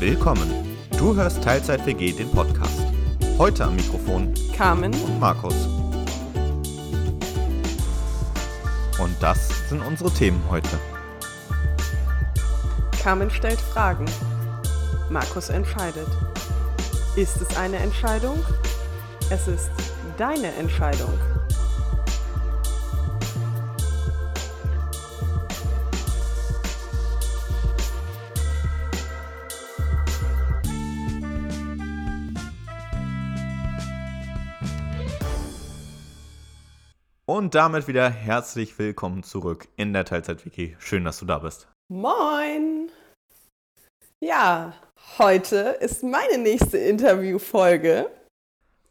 Willkommen. Du hörst Teilzeit WG den Podcast. Heute am Mikrofon Carmen. und Markus. Und das sind unsere Themen heute. Carmen stellt Fragen. Markus entscheidet. Ist es eine Entscheidung? Es ist deine Entscheidung. Und damit wieder herzlich willkommen zurück in der Teilzeit WG. Schön, dass du da bist. Moin! Ja, heute ist meine nächste Interviewfolge.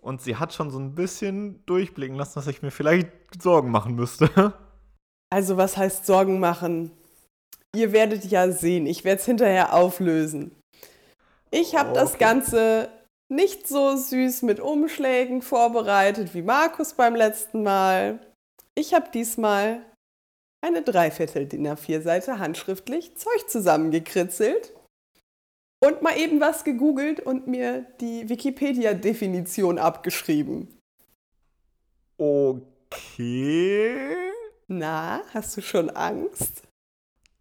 Und sie hat schon so ein bisschen durchblicken lassen, dass ich mir vielleicht Sorgen machen müsste. Also was heißt Sorgen machen? Ihr werdet ja sehen, ich werde es hinterher auflösen. Ich habe das Okay. Ganze nicht so süß mit Umschlägen vorbereitet wie Markus beim letzten Mal. Ich habe diesmal eine Dreiviertel DIN A4-Seite handschriftlich Zeug zusammengekritzelt und mal eben was gegoogelt und mir die Wikipedia-Definition abgeschrieben. Okay. Na, hast du schon Angst?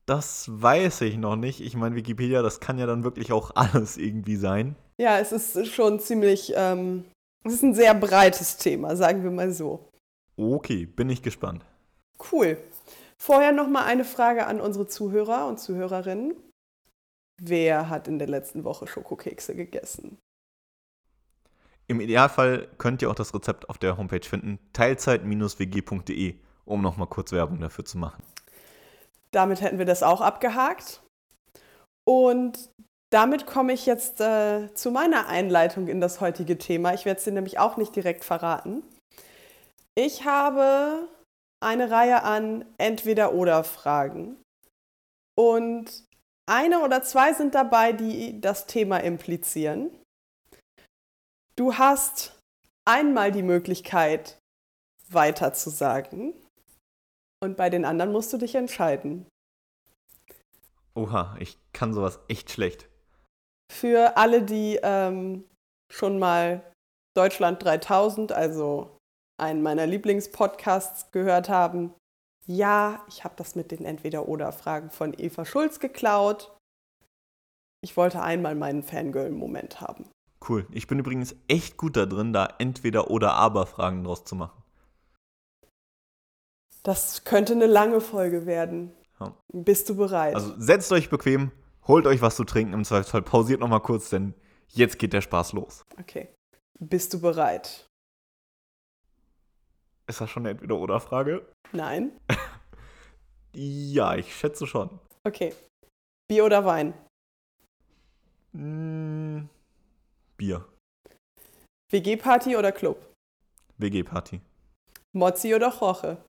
Das weiß ich noch nicht. Ich meine, Wikipedia, das kann ja dann wirklich auch alles irgendwie sein. Ja, es ist schon ziemlich, ähm, es ist ein sehr breites Thema, sagen wir mal so. Okay, bin ich gespannt. Cool. Vorher noch mal eine Frage an unsere Zuhörer und Zuhörerinnen. Wer hat in der letzten Woche Schokokekse gegessen? Im Idealfall könnt ihr auch das Rezept auf der Homepage finden, teilzeit-wg.de, um nochmal kurz Werbung dafür zu machen. Damit hätten wir das auch abgehakt. Und damit komme ich jetzt äh, zu meiner Einleitung in das heutige Thema. Ich werde es dir nämlich auch nicht direkt verraten. Ich habe eine Reihe an Entweder-Oder-Fragen. Und eine oder zwei sind dabei, die das Thema implizieren. Du hast einmal die Möglichkeit, weiter zu sagen. Und bei den anderen musst du dich entscheiden. Oha, ich kann sowas echt schlecht. Für alle, die ähm, schon mal Deutschland 3000, also einen meiner Lieblingspodcasts gehört haben, ja, ich habe das mit den Entweder-Oder-Fragen von Eva Schulz geklaut. Ich wollte einmal meinen Fangirl-Moment haben. Cool. Ich bin übrigens echt gut da drin, da entweder oder aber Fragen draus zu machen. Das könnte eine lange Folge werden. Ja. Bist du bereit? Also setzt euch bequem, holt euch was zu trinken, im Zweifelsfall pausiert nochmal kurz, denn jetzt geht der Spaß los. okay. Bist du bereit? Ist das schon eine Entweder-oder-Frage? Nein? Ja, ich schätze schon. Okay. Bier oder Wein? Mm, Bier. WG-Party oder Club? WG-Party. Mozzi oder Roche?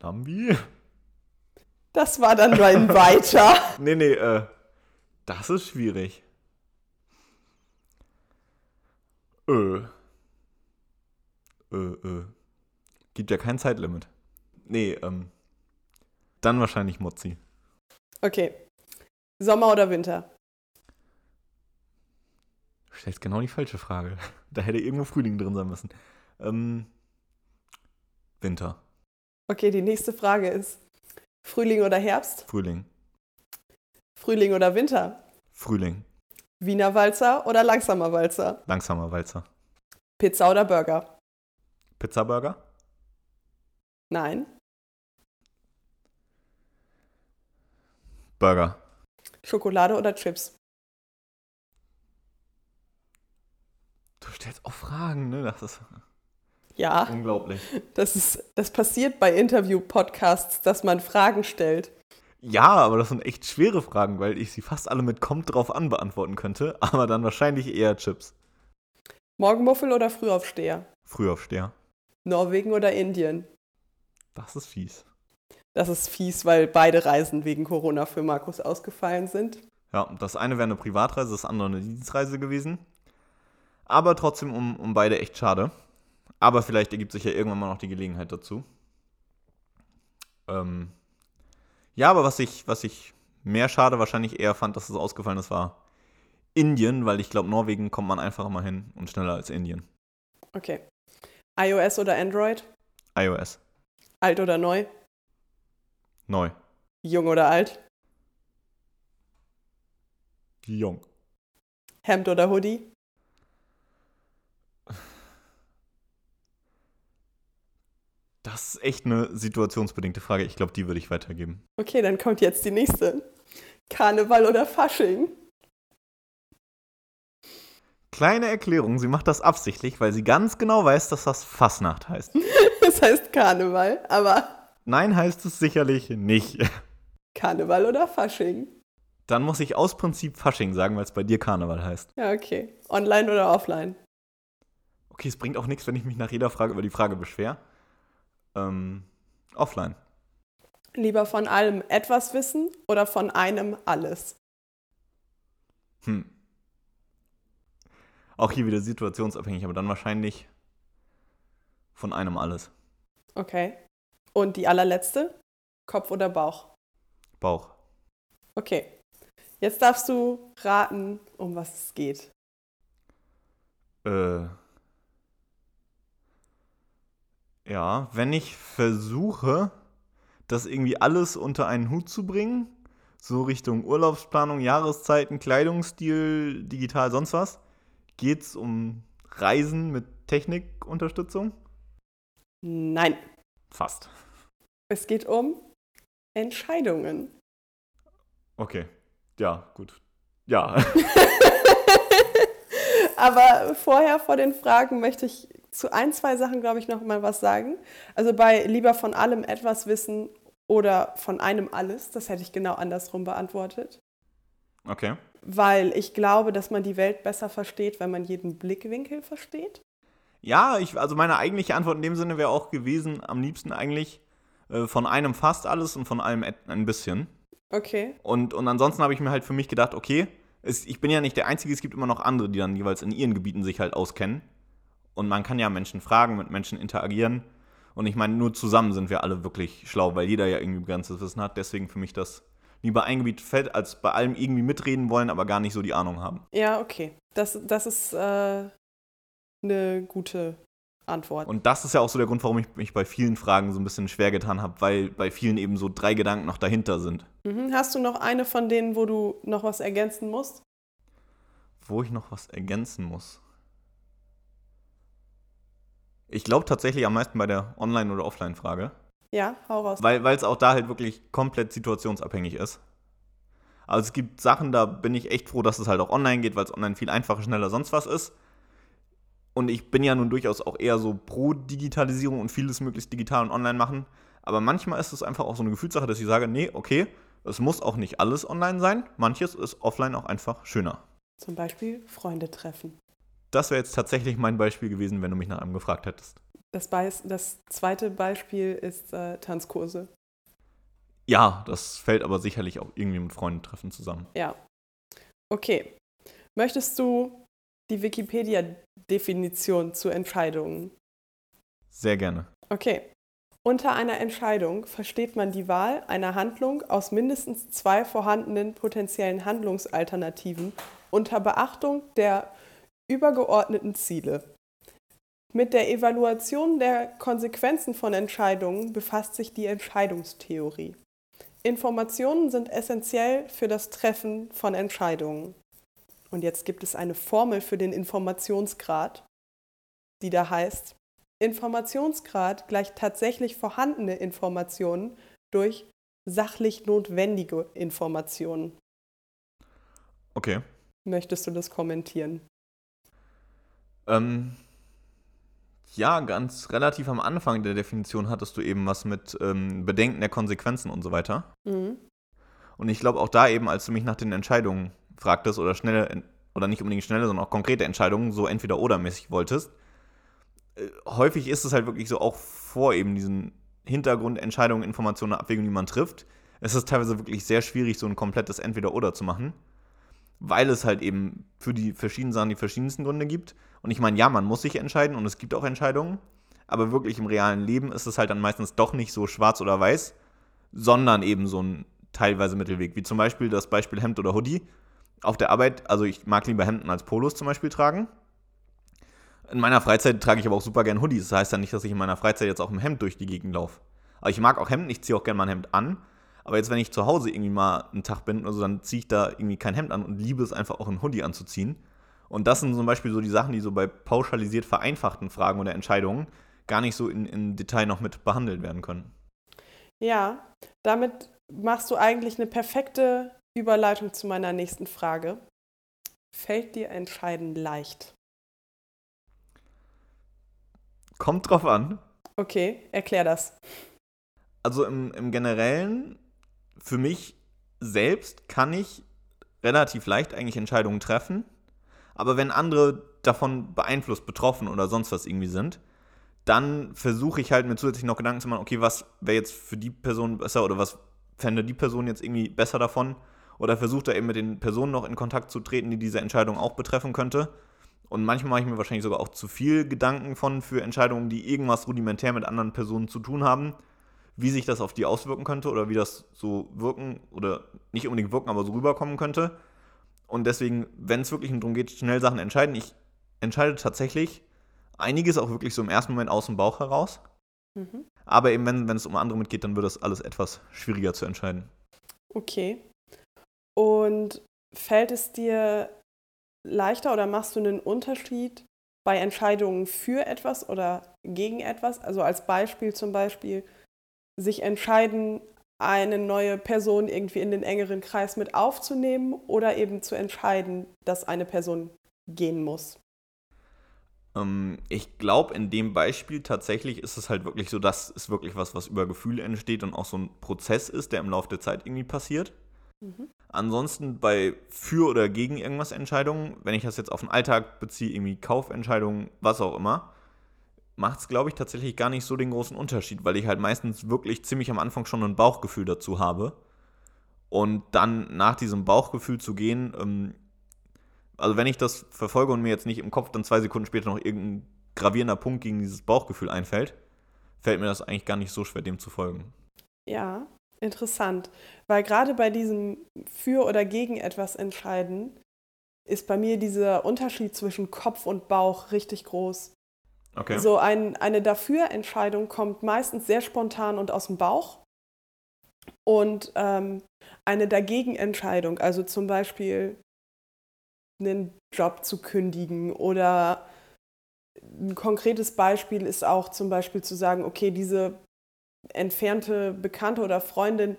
Lambi? Das war dann ein Weiter. Nee, nee, äh, das ist schwierig. Ö. Ö, ö. Gibt ja kein Zeitlimit. Nee, ähm, dann wahrscheinlich Mozzi. Okay. Sommer oder Winter? Stellst genau die falsche Frage. Da hätte irgendwo Frühling drin sein müssen. Ähm, Winter. Okay, die nächste Frage ist Frühling oder Herbst? Frühling. Frühling oder Winter? Frühling. Wiener Walzer oder langsamer Walzer? Langsamer Walzer. Pizza oder Burger? Pizzaburger? Nein. Burger. Schokolade oder Chips? Du stellst auch Fragen, ne? Das ist Ja, unglaublich. das, ist, das passiert bei Interview-Podcasts, dass man Fragen stellt. Ja, aber das sind echt schwere Fragen, weil ich sie fast alle mit kommt drauf an beantworten könnte, aber dann wahrscheinlich eher Chips. Morgenmuffel oder Frühaufsteher? Frühaufsteher. Norwegen oder Indien? Das ist fies. Das ist fies, weil beide Reisen wegen Corona für Markus ausgefallen sind. Ja, das eine wäre eine Privatreise, das andere eine Dienstreise gewesen. Aber trotzdem um, um beide echt schade. Aber vielleicht ergibt sich ja irgendwann mal noch die Gelegenheit dazu. Ähm, ja, aber was ich, was ich mehr schade wahrscheinlich eher fand, dass es ausgefallen ist, war Indien, weil ich glaube, Norwegen kommt man einfach mal hin und schneller als Indien. Okay. iOS oder Android? iOS. Alt oder neu? Neu. Jung oder alt? Jung. Hemd oder Hoodie? Das ist echt eine situationsbedingte Frage. Ich glaube, die würde ich weitergeben. Okay, dann kommt jetzt die nächste. Karneval oder Fasching? Kleine Erklärung, sie macht das absichtlich, weil sie ganz genau weiß, dass das Fassnacht heißt. Das heißt Karneval, aber Nein heißt es sicherlich nicht. Karneval oder Fasching? Dann muss ich aus Prinzip Fasching sagen, weil es bei dir Karneval heißt. Ja, okay. Online oder offline? Okay, es bringt auch nichts, wenn ich mich nach jeder Frage über die Frage beschwer. Ähm, offline. Lieber von allem etwas wissen oder von einem alles? Hm. Auch hier wieder situationsabhängig, aber dann wahrscheinlich von einem alles. Okay. Und die allerletzte? Kopf oder Bauch? Bauch. Okay. Jetzt darfst du raten, um was es geht. Äh. Ja, wenn ich versuche, das irgendwie alles unter einen Hut zu bringen, so Richtung Urlaubsplanung, Jahreszeiten, Kleidungsstil, digital, sonst was, geht's um Reisen mit Technikunterstützung? Nein. Fast. Es geht um Entscheidungen. Okay. Ja, gut. Ja. Aber vorher, vor den Fragen, möchte ich zu ein, zwei Sachen, glaube ich, noch mal was sagen. Also bei lieber von allem etwas wissen oder von einem alles, das hätte ich genau andersrum beantwortet. Okay. Weil ich glaube, dass man die Welt besser versteht, wenn man jeden Blickwinkel versteht. Ja, ich, also meine eigentliche Antwort in dem Sinne wäre auch gewesen, am liebsten eigentlich äh, von einem fast alles und von allem ein bisschen. Okay. Und, und ansonsten habe ich mir halt für mich gedacht, okay, es, ich bin ja nicht der Einzige, es gibt immer noch andere, die dann jeweils in ihren Gebieten sich halt auskennen. Und man kann ja Menschen fragen, mit Menschen interagieren. Und ich meine, nur zusammen sind wir alle wirklich schlau, weil jeder ja irgendwie begrenztes Wissen hat. Deswegen für mich das lieber ein Gebiet fällt, als bei allem irgendwie mitreden wollen, aber gar nicht so die Ahnung haben. Ja, okay. Das, das ist äh, eine gute Antwort. Und das ist ja auch so der Grund, warum ich mich bei vielen Fragen so ein bisschen schwer getan habe, weil bei vielen eben so drei Gedanken noch dahinter sind. Mhm. Hast du noch eine von denen, wo du noch was ergänzen musst? Wo ich noch was ergänzen muss. Ich glaube tatsächlich am meisten bei der Online- oder Offline-Frage, Ja, hau raus. weil es auch da halt wirklich komplett situationsabhängig ist. Also es gibt Sachen, da bin ich echt froh, dass es halt auch online geht, weil es online viel einfacher, schneller, sonst was ist. Und ich bin ja nun durchaus auch eher so pro Digitalisierung und vieles möglichst digital und online machen. Aber manchmal ist es einfach auch so eine Gefühlssache, dass ich sage, nee, okay, es muss auch nicht alles online sein. Manches ist offline auch einfach schöner. Zum Beispiel Freunde treffen. Das wäre jetzt tatsächlich mein Beispiel gewesen, wenn du mich nach einem gefragt hättest. Das, Beis, das zweite Beispiel ist äh, Tanzkurse. Ja, das fällt aber sicherlich auch irgendwie mit Freunden treffen zusammen. Ja. Okay. Möchtest du die Wikipedia-Definition zu Entscheidungen? Sehr gerne. Okay. Unter einer Entscheidung versteht man die Wahl einer Handlung aus mindestens zwei vorhandenen potenziellen Handlungsalternativen unter Beachtung der übergeordneten Ziele. Mit der Evaluation der Konsequenzen von Entscheidungen befasst sich die Entscheidungstheorie. Informationen sind essentiell für das Treffen von Entscheidungen. Und jetzt gibt es eine Formel für den Informationsgrad, die da heißt, Informationsgrad gleicht tatsächlich vorhandene Informationen durch sachlich notwendige Informationen. Okay. Möchtest du das kommentieren? Ähm, ja, ganz relativ am Anfang der Definition hattest du eben was mit ähm, Bedenken der Konsequenzen und so weiter. Mhm. Und ich glaube auch da eben, als du mich nach den Entscheidungen fragtest oder schnelle, oder nicht unbedingt schnelle, sondern auch konkrete Entscheidungen, so entweder oder mäßig wolltest, äh, häufig ist es halt wirklich so, auch vor eben diesen Hintergrundentscheidungen, Informationen, Abwägungen, die man trifft, es ist teilweise wirklich sehr schwierig, so ein komplettes Entweder-Oder zu machen, weil es halt eben für die verschiedenen Sachen die verschiedensten Gründe gibt. Und ich meine, ja, man muss sich entscheiden und es gibt auch Entscheidungen, aber wirklich im realen Leben ist es halt dann meistens doch nicht so schwarz oder weiß, sondern eben so ein teilweise Mittelweg, wie zum Beispiel das Beispiel Hemd oder Hoodie. Auf der Arbeit, also ich mag lieber Hemden als Polos zum Beispiel tragen. In meiner Freizeit trage ich aber auch super gern Hoodies. Das heißt ja nicht, dass ich in meiner Freizeit jetzt auch im Hemd durch die Gegend laufe. Aber ich mag auch Hemden, ich ziehe auch gerne mal ein Hemd an. Aber jetzt, wenn ich zu Hause irgendwie mal einen Tag bin, also dann ziehe ich da irgendwie kein Hemd an und liebe es einfach auch ein Hoodie anzuziehen. Und das sind zum Beispiel so die Sachen, die so bei pauschalisiert vereinfachten Fragen oder Entscheidungen gar nicht so in, in Detail noch mit behandelt werden können. Ja, damit machst du eigentlich eine perfekte Überleitung zu meiner nächsten Frage. Fällt dir Entscheiden leicht? Kommt drauf an. Okay, erklär das. Also im, im Generellen, für mich selbst kann ich relativ leicht eigentlich Entscheidungen treffen. Aber wenn andere davon beeinflusst, betroffen oder sonst was irgendwie sind, dann versuche ich halt mir zusätzlich noch Gedanken zu machen, okay, was wäre jetzt für die Person besser oder was fände die Person jetzt irgendwie besser davon? Oder versuche da eben mit den Personen noch in Kontakt zu treten, die diese Entscheidung auch betreffen könnte. Und manchmal mache ich mir wahrscheinlich sogar auch zu viel Gedanken von für Entscheidungen, die irgendwas rudimentär mit anderen Personen zu tun haben, wie sich das auf die auswirken könnte oder wie das so wirken oder nicht unbedingt wirken, aber so rüberkommen könnte. Und deswegen, wenn es wirklich darum geht, schnell Sachen entscheiden, ich entscheide tatsächlich einiges auch wirklich so im ersten Moment aus dem Bauch heraus. Mhm. Aber eben, wenn, wenn es um andere mitgeht, dann wird das alles etwas schwieriger zu entscheiden. Okay. Und fällt es dir leichter oder machst du einen Unterschied bei Entscheidungen für etwas oder gegen etwas? Also als Beispiel zum Beispiel sich entscheiden, eine neue Person irgendwie in den engeren Kreis mit aufzunehmen oder eben zu entscheiden, dass eine Person gehen muss? Ähm, ich glaube, in dem Beispiel tatsächlich ist es halt wirklich so, dass es wirklich was, was über Gefühle entsteht und auch so ein Prozess ist, der im Laufe der Zeit irgendwie passiert. Mhm. Ansonsten bei für oder gegen irgendwas Entscheidungen, wenn ich das jetzt auf den Alltag beziehe, irgendwie Kaufentscheidungen, was auch immer, macht es, glaube ich, tatsächlich gar nicht so den großen Unterschied, weil ich halt meistens wirklich ziemlich am Anfang schon ein Bauchgefühl dazu habe. Und dann nach diesem Bauchgefühl zu gehen, ähm, also wenn ich das verfolge und mir jetzt nicht im Kopf dann zwei Sekunden später noch irgendein gravierender Punkt gegen dieses Bauchgefühl einfällt, fällt mir das eigentlich gar nicht so schwer, dem zu folgen. Ja, interessant. Weil gerade bei diesem für oder gegen etwas entscheiden, ist bei mir dieser Unterschied zwischen Kopf und Bauch richtig groß. Okay. So ein, eine Dafür-Entscheidung kommt meistens sehr spontan und aus dem Bauch. Und ähm, eine Dagegen-Entscheidung, also zum Beispiel einen Job zu kündigen oder ein konkretes Beispiel ist auch zum Beispiel zu sagen, okay, diese entfernte Bekannte oder Freundin,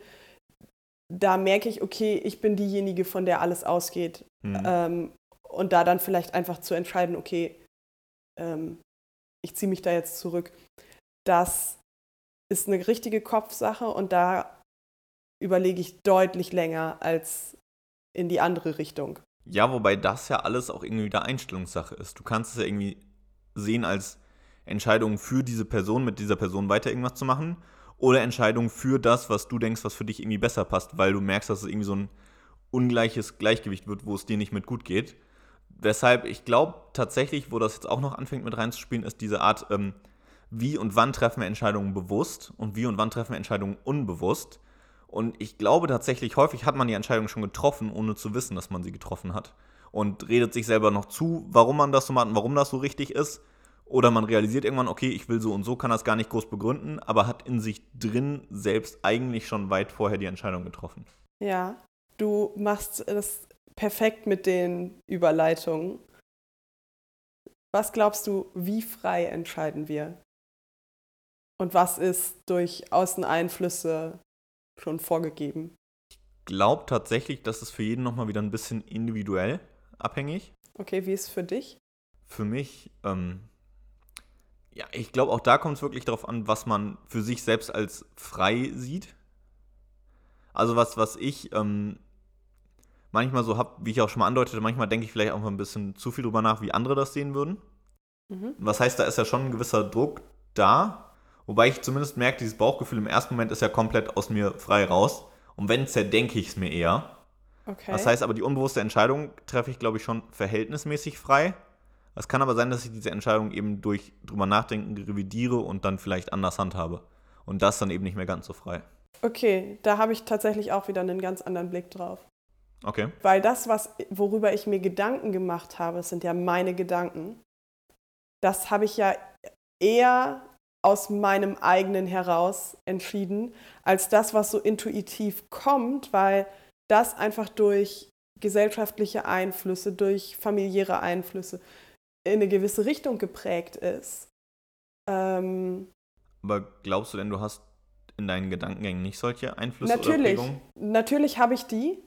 da merke ich, okay, ich bin diejenige, von der alles ausgeht. Mhm. Ähm, und da dann vielleicht einfach zu entscheiden, okay, ähm, ich ziehe mich da jetzt zurück. Das ist eine richtige Kopfsache und da überlege ich deutlich länger als in die andere Richtung. Ja, wobei das ja alles auch irgendwie wieder Einstellungssache ist. Du kannst es ja irgendwie sehen als Entscheidung für diese Person, mit dieser Person weiter irgendwas zu machen, oder Entscheidung für das, was du denkst, was für dich irgendwie besser passt, weil du merkst, dass es irgendwie so ein ungleiches Gleichgewicht wird, wo es dir nicht mit gut geht. Weshalb ich glaube tatsächlich, wo das jetzt auch noch anfängt mit reinzuspielen, ist diese Art, ähm, wie und wann treffen wir Entscheidungen bewusst und wie und wann treffen wir Entscheidungen unbewusst. Und ich glaube tatsächlich, häufig hat man die Entscheidung schon getroffen, ohne zu wissen, dass man sie getroffen hat. Und redet sich selber noch zu, warum man das so macht und warum das so richtig ist. Oder man realisiert irgendwann, okay, ich will so und so, kann das gar nicht groß begründen, aber hat in sich drin selbst eigentlich schon weit vorher die Entscheidung getroffen. Ja, du machst das perfekt mit den Überleitungen. Was glaubst du, wie frei entscheiden wir? Und was ist durch Außeneinflüsse schon vorgegeben? Ich glaube tatsächlich, dass es für jeden nochmal wieder ein bisschen individuell abhängig. Okay, wie ist es für dich? Für mich, ähm, ja, ich glaube, auch da kommt es wirklich darauf an, was man für sich selbst als frei sieht. Also was, was ich ähm, manchmal so habe, wie ich auch schon mal andeutete, manchmal denke ich vielleicht auch mal ein bisschen zu viel drüber nach, wie andere das sehen würden. Mhm. Was heißt, da ist ja schon ein gewisser Druck da, Wobei ich zumindest merke, dieses Bauchgefühl im ersten Moment ist ja komplett aus mir frei raus. Und wenn es ja, denke ich es mir eher. Okay. Das heißt aber, die unbewusste Entscheidung treffe ich, glaube ich, schon verhältnismäßig frei. Es kann aber sein, dass ich diese Entscheidung eben durch drüber nachdenken revidiere und dann vielleicht anders handhabe. Und das dann eben nicht mehr ganz so frei. Okay, da habe ich tatsächlich auch wieder einen ganz anderen Blick drauf. Okay. Weil das, was, worüber ich mir Gedanken gemacht habe, sind ja meine Gedanken. Das habe ich ja eher aus meinem eigenen heraus entschieden, als das, was so intuitiv kommt, weil das einfach durch gesellschaftliche Einflüsse, durch familiäre Einflüsse in eine gewisse Richtung geprägt ist. Ähm, Aber glaubst du denn, du hast in deinen Gedankengängen nicht solche Einflüsse natürlich, oder Prägungen? natürlich habe ich die,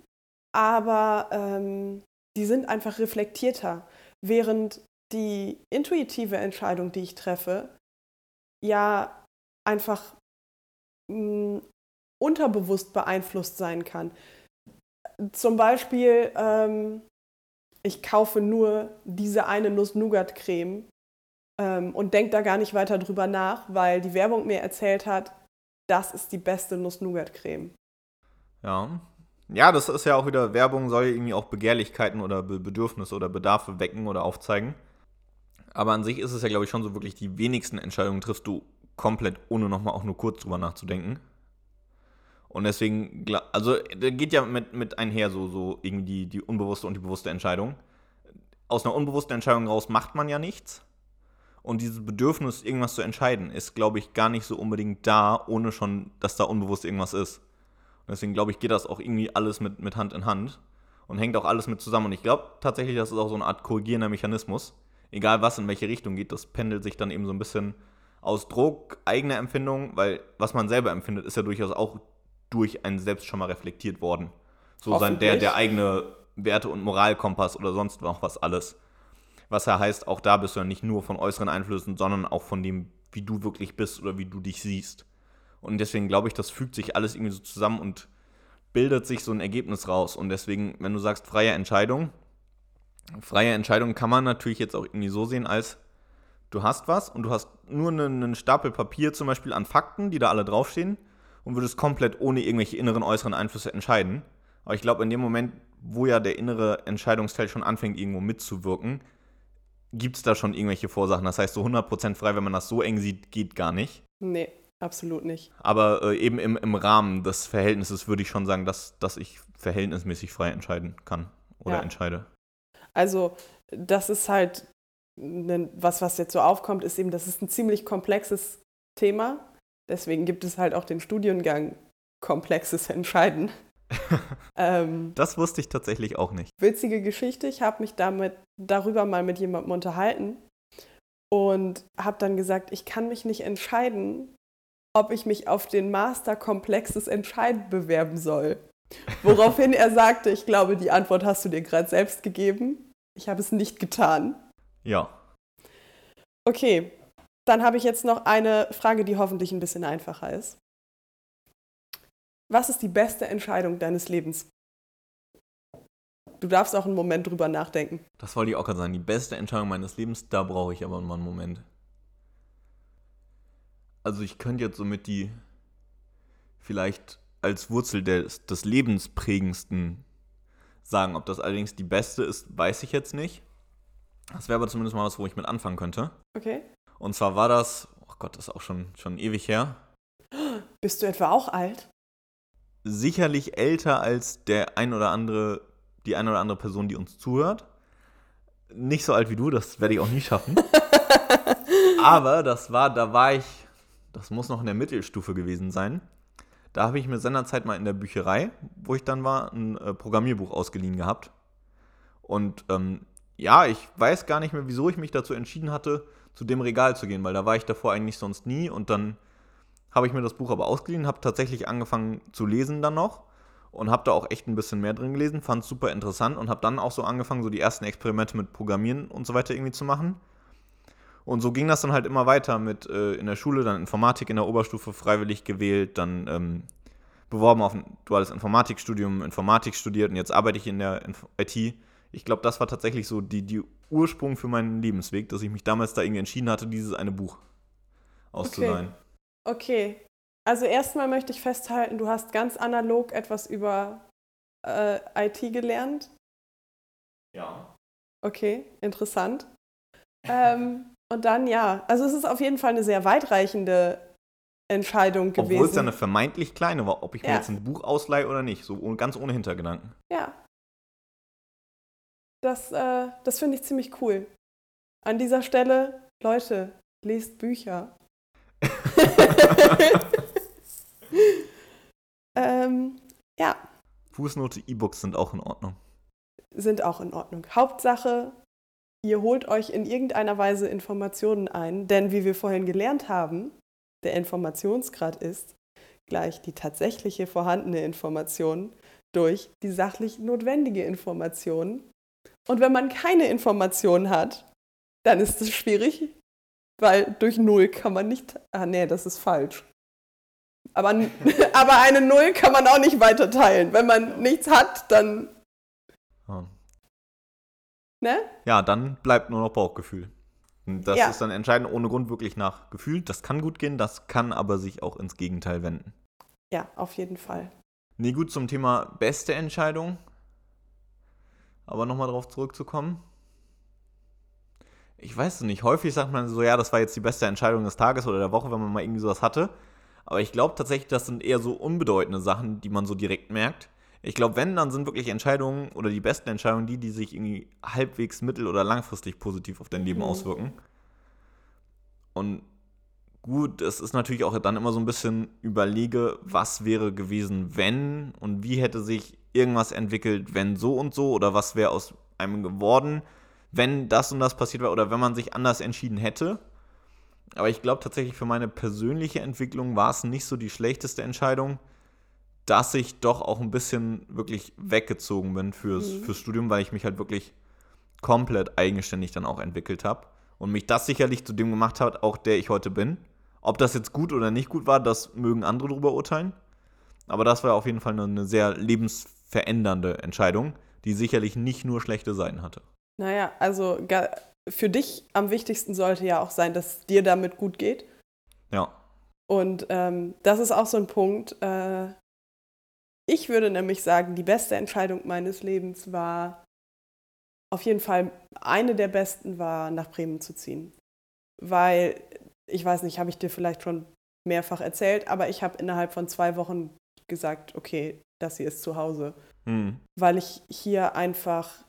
aber ähm, die sind einfach reflektierter, während die intuitive Entscheidung, die ich treffe, ja einfach mh, unterbewusst beeinflusst sein kann. Zum Beispiel, ähm, ich kaufe nur diese eine Nuss-Nougat-Creme ähm, und denke da gar nicht weiter drüber nach, weil die Werbung mir erzählt hat, das ist die beste Nuss-Nougat-Creme. Ja. Ja, das ist ja auch wieder, Werbung soll irgendwie auch Begehrlichkeiten oder Be Bedürfnisse oder Bedarfe wecken oder aufzeigen. Aber an sich ist es ja, glaube ich, schon so wirklich, die wenigsten Entscheidungen triffst du komplett, ohne nochmal auch nur kurz drüber nachzudenken. Und deswegen, also da geht ja mit, mit einher so, so irgendwie die, die unbewusste und die bewusste Entscheidung. Aus einer unbewussten Entscheidung raus macht man ja nichts. Und dieses Bedürfnis, irgendwas zu entscheiden, ist, glaube ich, gar nicht so unbedingt da, ohne schon, dass da unbewusst irgendwas ist. Und deswegen, glaube ich, geht das auch irgendwie alles mit, mit Hand in Hand und hängt auch alles mit zusammen. Und ich glaube tatsächlich, das ist auch so eine Art korrigierender Mechanismus. Egal was in welche Richtung geht, das pendelt sich dann eben so ein bisschen aus Druck, eigener Empfindung, weil was man selber empfindet, ist ja durchaus auch durch einen selbst schon mal reflektiert worden. So sein der, der eigene Werte- und Moralkompass oder sonst noch was alles. Was ja heißt, auch da bist du ja nicht nur von äußeren Einflüssen, sondern auch von dem, wie du wirklich bist oder wie du dich siehst. Und deswegen glaube ich, das fügt sich alles irgendwie so zusammen und bildet sich so ein Ergebnis raus. Und deswegen, wenn du sagst freie Entscheidung, freie Entscheidung kann man natürlich jetzt auch irgendwie so sehen, als du hast was und du hast nur einen, Stapel Papier zum Beispiel an Fakten, die da alle draufstehen und würdest komplett ohne irgendwelche inneren, äußeren Einflüsse entscheiden. Aber ich glaube, in dem Moment, wo ja der innere Entscheidungsteil schon anfängt, irgendwo mitzuwirken, gibt es da schon irgendwelche Vorsachen. Das heißt, so 100% frei, wenn man das so eng sieht, geht gar nicht. Nee, absolut nicht. Aber äh, eben im, im Rahmen des Verhältnisses würde ich schon sagen, dass, dass ich verhältnismäßig frei entscheiden kann oder Ja. entscheide. Also, das ist halt ne- was, was jetzt so aufkommt, ist eben, das ist ein ziemlich komplexes Thema. Deswegen gibt es halt auch den Studiengang komplexes Entscheiden. ähm, Das wusste ich tatsächlich auch nicht. witzige Geschichte. Ich habe mich damit darüber mal mit jemandem unterhalten und habe dann gesagt, ich kann mich nicht entscheiden, ob ich mich auf den Master Komplexes Entscheiden bewerben soll. Woraufhin er sagte, ich glaube, die Antwort hast du dir gerade selbst gegeben. Ich habe es nicht getan. Ja. Okay, dann habe ich jetzt noch eine Frage, die hoffentlich ein bisschen einfacher ist. Was ist die beste Entscheidung deines Lebens? Du darfst auch einen Moment drüber nachdenken. Das wollte ich auch gerade sagen. Die beste Entscheidung meines Lebens, da brauche ich aber mal einen Moment. Also ich könnte jetzt somit die vielleicht als Wurzel des, des lebensprägendsten sagen. Ob das allerdings die beste ist, weiß ich jetzt nicht. Das wäre aber zumindest mal was, wo ich mit anfangen könnte. Okay. Und zwar war das, oh Gott, das ist auch schon, schon ewig her, Bist du etwa auch alt? sicherlich älter als der ein oder andere, die ein oder andere Person, die uns zuhört. Nicht so alt wie du, das werde ich auch nie schaffen. Aber das war, da war ich, das muss noch in der Mittelstufe gewesen sein. Da habe ich mir seinerzeit mal in der Bücherei, wo ich dann war, ein äh, Programmierbuch ausgeliehen gehabt. Und ähm, ja, ich weiß gar nicht mehr, wieso ich mich dazu entschieden hatte, zu dem Regal zu gehen, weil da war ich davor eigentlich sonst nie. Und dann habe ich mir das Buch aber ausgeliehen, habe tatsächlich angefangen zu lesen dann noch und habe da auch echt ein bisschen mehr drin gelesen, fand es super interessant und habe dann auch so angefangen, so die ersten Experimente mit Programmieren und so weiter irgendwie zu machen. Und so ging das dann halt immer weiter mit äh, in der Schule, dann Informatik in der Oberstufe freiwillig gewählt, dann ähm, beworben auf ein duales Informatikstudium, Informatik studiert und jetzt arbeite ich in der Inf IT. Ich glaube, das war tatsächlich so die, die Ursprung für meinen Lebensweg, dass ich mich damals da irgendwie entschieden hatte, dieses eine Buch auszuleihen. Okay. Also erstmal möchte ich festhalten, du hast ganz analog etwas über äh, IT gelernt. Ja. Okay, interessant. Ähm, und dann ja, also es ist auf jeden Fall eine sehr weitreichende Entscheidung gewesen. Obwohl es ja eine vermeintlich kleine war, ob ich mir Ja. jetzt ein Buch ausleihe oder nicht. So ganz ohne Hintergedanken. Ja. Das, äh, das finde ich ziemlich cool. An dieser Stelle, Leute, lest Bücher. ähm, ja, Fußnote, E-Books sind auch in Ordnung. sind auch in Ordnung. Hauptsache, ihr holt euch in irgendeiner Weise Informationen ein, denn wie wir vorhin gelernt haben, der Informationsgrad ist gleich die tatsächliche vorhandene Information durch die sachlich notwendige Information. Und wenn man keine Information hat, dann ist es schwierig, weil durch Null kann man nicht. Ah, nee, das ist falsch. Aber, aber eine Null kann man auch nicht weiter teilen. Wenn man nichts hat, dann. Ja. Ne? Ja, dann bleibt nur noch Bauchgefühl. Und Das Ja. ist dann entscheidend ohne Grund wirklich nach Gefühl. Das kann gut gehen, das kann aber sich auch ins Gegenteil wenden. Ja, auf jeden Fall. Nee, gut, zum Thema beste Entscheidung. Aber nochmal drauf zurückzukommen. Ich weiß es nicht. Häufig sagt man so, ja, das war jetzt die beste Entscheidung des Tages oder der Woche, wenn man mal irgendwie sowas hatte. Aber ich glaube tatsächlich, das sind eher so unbedeutende Sachen, die man so direkt merkt. Ich glaube, wenn, dann sind wirklich Entscheidungen oder die besten Entscheidungen die, die sich irgendwie halbwegs mittel- oder langfristig positiv auf dein Leben Mhm. auswirken. Und gut, es ist natürlich auch dann immer so ein bisschen überlege, was wäre gewesen, wenn und wie hätte sich irgendwas entwickelt, wenn so und so oder was wäre aus einem geworden, wenn das und das passiert wäre oder wenn man sich anders entschieden hätte. Aber ich glaube tatsächlich für meine persönliche Entwicklung war es nicht so die schlechteste Entscheidung, dass ich doch auch ein bisschen wirklich weggezogen bin fürs, Mhm. fürs Studium, weil ich mich halt wirklich komplett eigenständig dann auch entwickelt habe und mich das sicherlich zu dem gemacht hat, auch der ich heute bin. Ob das jetzt gut oder nicht gut war, das mögen andere drüber urteilen. Aber das war auf jeden Fall eine, sehr lebensverändernde Entscheidung, die sicherlich nicht nur schlechte Seiten hatte. Naja, also für dich am wichtigsten sollte ja auch sein, dass dir damit gut geht. Ja. Und ähm, das ist auch so ein Punkt. Äh, ich würde nämlich sagen, die beste Entscheidung meines Lebens war, auf jeden Fall eine der besten war, nach Bremen zu ziehen. Weil, ich weiß nicht, habe ich dir vielleicht schon mehrfach erzählt, aber ich habe innerhalb von zwei Wochen gesagt, okay, das hier ist zu Hause. Hm. weil ich hier einfach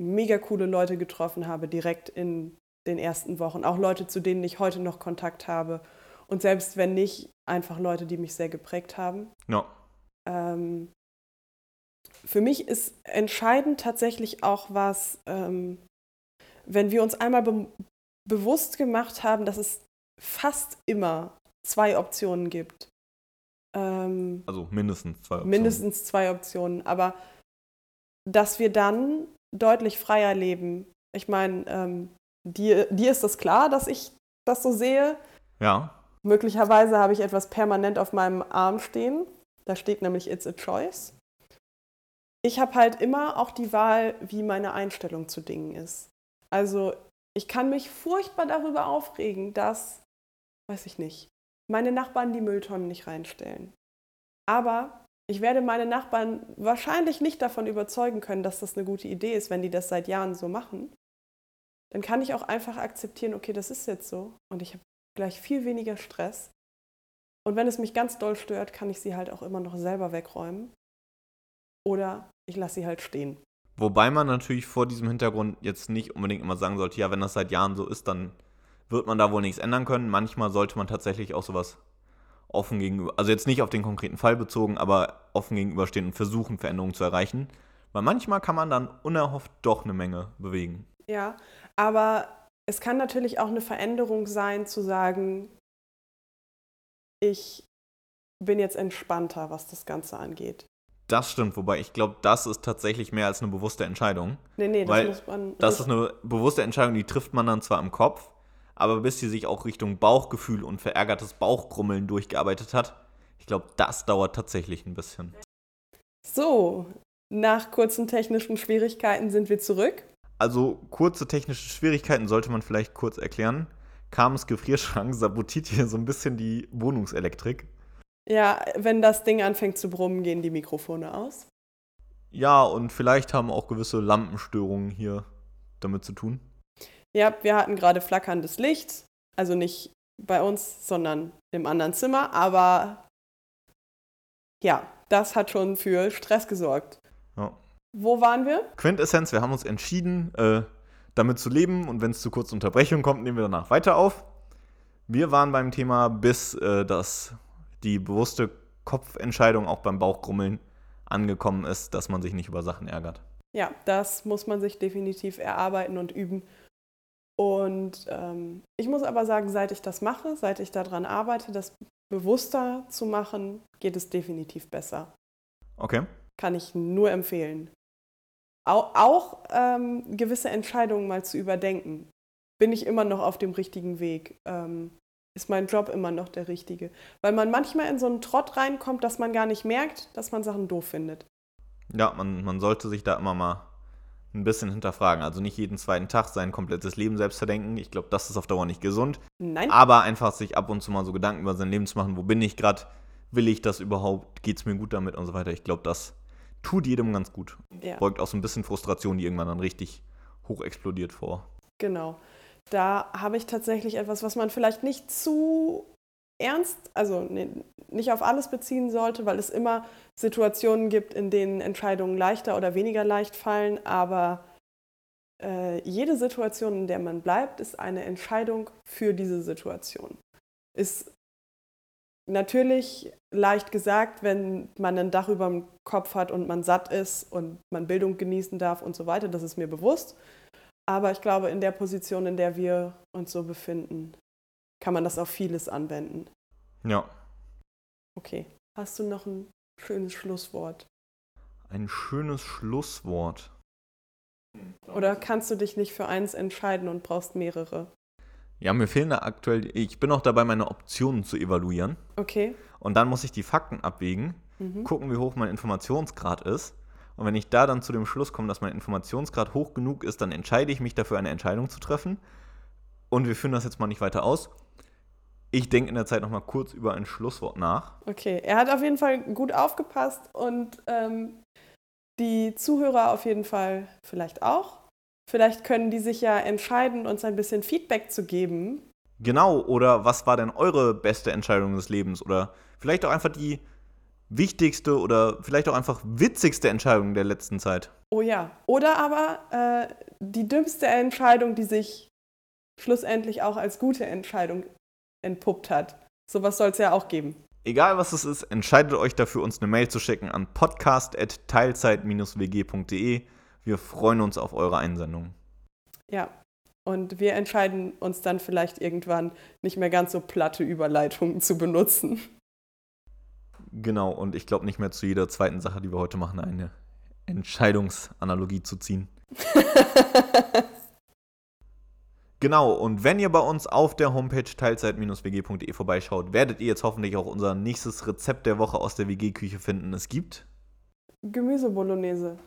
mega coole Leute getroffen habe, direkt in den ersten Wochen. Auch Leute, zu denen ich heute noch Kontakt habe. Und selbst wenn nicht, einfach Leute, die mich sehr geprägt haben. Ja. Ähm, für mich ist entscheidend tatsächlich auch was, ähm, wenn wir uns einmal be bewusst gemacht haben, dass es fast immer zwei Optionen gibt. Ähm, Also mindestens zwei Optionen. mindestens zwei Optionen, aber dass wir dann deutlich freier leben. Ich meine, ähm, dir, dir ist das klar, dass ich das so sehe. Ja. Möglicherweise habe ich etwas permanent auf meinem Arm stehen. Da steht nämlich It's a Choice. Ich habe halt immer auch die Wahl, wie meine Einstellung zu Dingen ist. Also ich kann mich furchtbar darüber aufregen, dass, weiß ich nicht, meine Nachbarn die Mülltonnen nicht reinstellen. Aber ich werde meine Nachbarn wahrscheinlich nicht davon überzeugen können, dass das eine gute Idee ist, wenn die das seit Jahren so machen. Dann kann ich auch einfach akzeptieren, okay, das ist jetzt so und ich habe gleich viel weniger Stress. Und wenn es mich ganz doll stört, kann ich sie halt auch immer noch selber wegräumen. Oder ich lasse sie halt stehen. Wobei man natürlich vor diesem Hintergrund jetzt nicht unbedingt immer sagen sollte, ja, wenn das seit Jahren so ist, dann wird man da wohl nichts ändern können. Manchmal sollte man tatsächlich auch sowas offen gegenüber, also jetzt nicht auf den konkreten Fall bezogen, aber offen gegenüberstehen und versuchen, Veränderungen zu erreichen. Weil manchmal kann man dann unerhofft doch eine Menge bewegen. Ja, aber es kann natürlich auch eine Veränderung sein, zu sagen, ich bin jetzt entspannter, was das Ganze angeht. Das stimmt, wobei ich glaube, das ist tatsächlich mehr als eine bewusste Entscheidung. Nee, nee, das muss man. Das ist eine bewusste Entscheidung, die trifft man dann zwar im Kopf, aber bis sie sich auch Richtung Bauchgefühl und verärgertes Bauchgrummeln durchgearbeitet hat, ich glaube, das dauert tatsächlich ein bisschen. so, nach kurzen technischen Schwierigkeiten sind wir zurück. Also kurze technische Schwierigkeiten sollte man vielleicht kurz erklären. Kamens Gefrierschrank sabotiert hier so ein bisschen die Wohnungselektrik. Ja, wenn das Ding anfängt zu brummen, gehen die Mikrofone aus. Ja, und vielleicht haben auch gewisse Lampenstörungen hier damit zu tun. Ja, wir hatten gerade flackerndes Licht. Also nicht bei uns, sondern im anderen Zimmer. Aber ja, das hat schon für Stress gesorgt. Ja. Wo waren wir? Quintessenz, wir haben uns entschieden, äh, damit zu leben und wenn es zu kurzen Unterbrechungen kommt, nehmen wir danach weiter auf. Wir waren beim Thema, bis äh, das, die bewusste Kopfentscheidung auch beim Bauchgrummeln angekommen ist, dass man sich nicht über Sachen ärgert. Ja, das muss man sich definitiv erarbeiten und üben. Und ähm, ich muss aber sagen, seit ich das mache, seit ich daran arbeite, das bewusster zu machen, geht es definitiv besser. Okay. Kann ich nur empfehlen. Auch, auch ähm, gewisse Entscheidungen mal zu überdenken. Bin ich immer noch auf dem richtigen Weg? Ähm, ist mein Job immer noch der richtige? Weil man manchmal in so einen Trott reinkommt, dass man gar nicht merkt, dass man Sachen doof findet. Ja, man, man sollte sich da immer mal ein bisschen hinterfragen. Also nicht jeden zweiten Tag sein komplettes Leben selbst verdenken. Ich glaube, das ist auf Dauer nicht gesund. Nein. Aber einfach sich ab und zu mal so Gedanken über sein Leben zu machen. Wo bin ich gerade? Will ich das überhaupt? Geht es mir gut damit und so weiter? Ich glaube, das tut jedem ganz gut. Ja. Beugt auch so ein bisschen Frustration, die irgendwann dann richtig hoch explodiert vor. Genau. Da habe ich tatsächlich etwas, was man vielleicht nicht zu ernst, also nee, nicht auf alles beziehen sollte, weil es immer Situationen gibt, in denen Entscheidungen leichter oder weniger leicht fallen. Aber äh, jede Situation, in der man bleibt, ist eine Entscheidung für diese Situation. Ist natürlich leicht gesagt, wenn man ein Dach über dem Kopf hat und man satt ist und man Bildung genießen darf und so weiter, das ist mir bewusst. Aber ich glaube, in der Position, in der wir uns so befinden, kann man das auf vieles anwenden. Ja. Okay. Hast du noch ein schönes Schlusswort? Ein schönes Schlusswort. Oder kannst du dich nicht für eins entscheiden und brauchst mehrere? Ja, mir fehlen da aktuell. Ich bin auch dabei, meine Optionen zu evaluieren. Okay. Und dann muss ich die Fakten abwägen, Mhm. gucken, wie hoch mein Informationsgrad ist. Und wenn ich da dann zu dem Schluss komme, dass mein Informationsgrad hoch genug ist, dann entscheide ich mich dafür, eine Entscheidung zu treffen. Und wir führen das jetzt mal nicht weiter aus. Ich denke in der Zeit noch mal kurz über ein Schlusswort nach. Okay. Er hat auf jeden Fall gut aufgepasst und ähm, die Zuhörer auf jeden Fall vielleicht auch. Vielleicht können die sich ja entscheiden, uns ein bisschen Feedback zu geben. Genau, oder was war denn eure beste Entscheidung des Lebens? Oder vielleicht auch einfach die wichtigste oder vielleicht auch einfach witzigste Entscheidung der letzten Zeit. Oh ja. Oder aber äh, die dümmste Entscheidung, die sich schlussendlich auch als gute Entscheidung entpuppt hat. Sowas soll es ja auch geben. Egal was es ist, entscheidet euch dafür, uns eine Mail zu schicken an podcast.teilzeit-wg.de. Wir freuen uns auf eure Einsendungen. Ja. Und wir entscheiden uns dann vielleicht irgendwann nicht mehr ganz so platte Überleitungen zu benutzen. Genau, und ich glaube nicht mehr zu jeder zweiten Sache, die wir heute machen, eine Entscheidungsanalogie zu ziehen. Genau, und wenn ihr bei uns auf der Homepage teilzeit-wg.de vorbeischaut, werdet ihr jetzt hoffentlich auch unser nächstes Rezept der Woche aus der WG-Küche finden. Es gibt. Gemüse-Bolognese.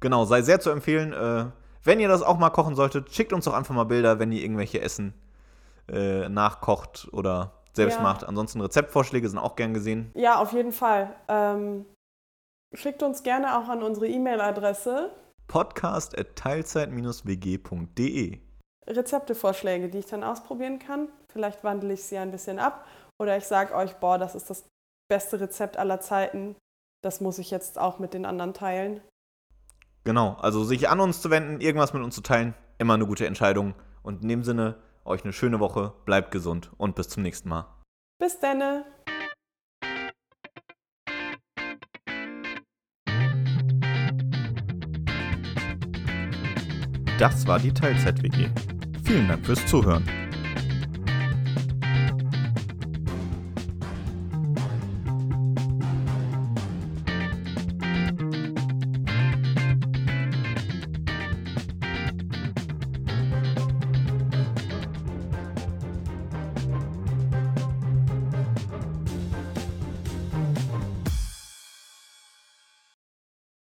Genau, sei sehr zu empfehlen. Äh, wenn ihr das auch mal kochen solltet, schickt uns doch einfach mal Bilder, wenn ihr irgendwelche Essen äh, nachkocht oder selbst Ja. macht. Ansonsten Rezeptvorschläge sind auch gern gesehen. Ja, auf jeden Fall. Ähm, schickt uns gerne auch an unsere E-Mail-Adresse podcast.teilzeit-wg.de. Rezeptevorschläge, die ich dann ausprobieren kann. Vielleicht wandle ich sie ein bisschen ab. Oder ich sage euch, boah, das ist das beste Rezept aller Zeiten. Das muss ich jetzt auch mit den anderen teilen. Genau, also sich an uns zu wenden, irgendwas mit uns zu teilen, immer eine gute Entscheidung. Und in dem Sinne, euch eine schöne Woche, bleibt gesund und bis zum nächsten Mal. Bis denne! Das war die Teilzeit-WG. Vielen Dank fürs Zuhören.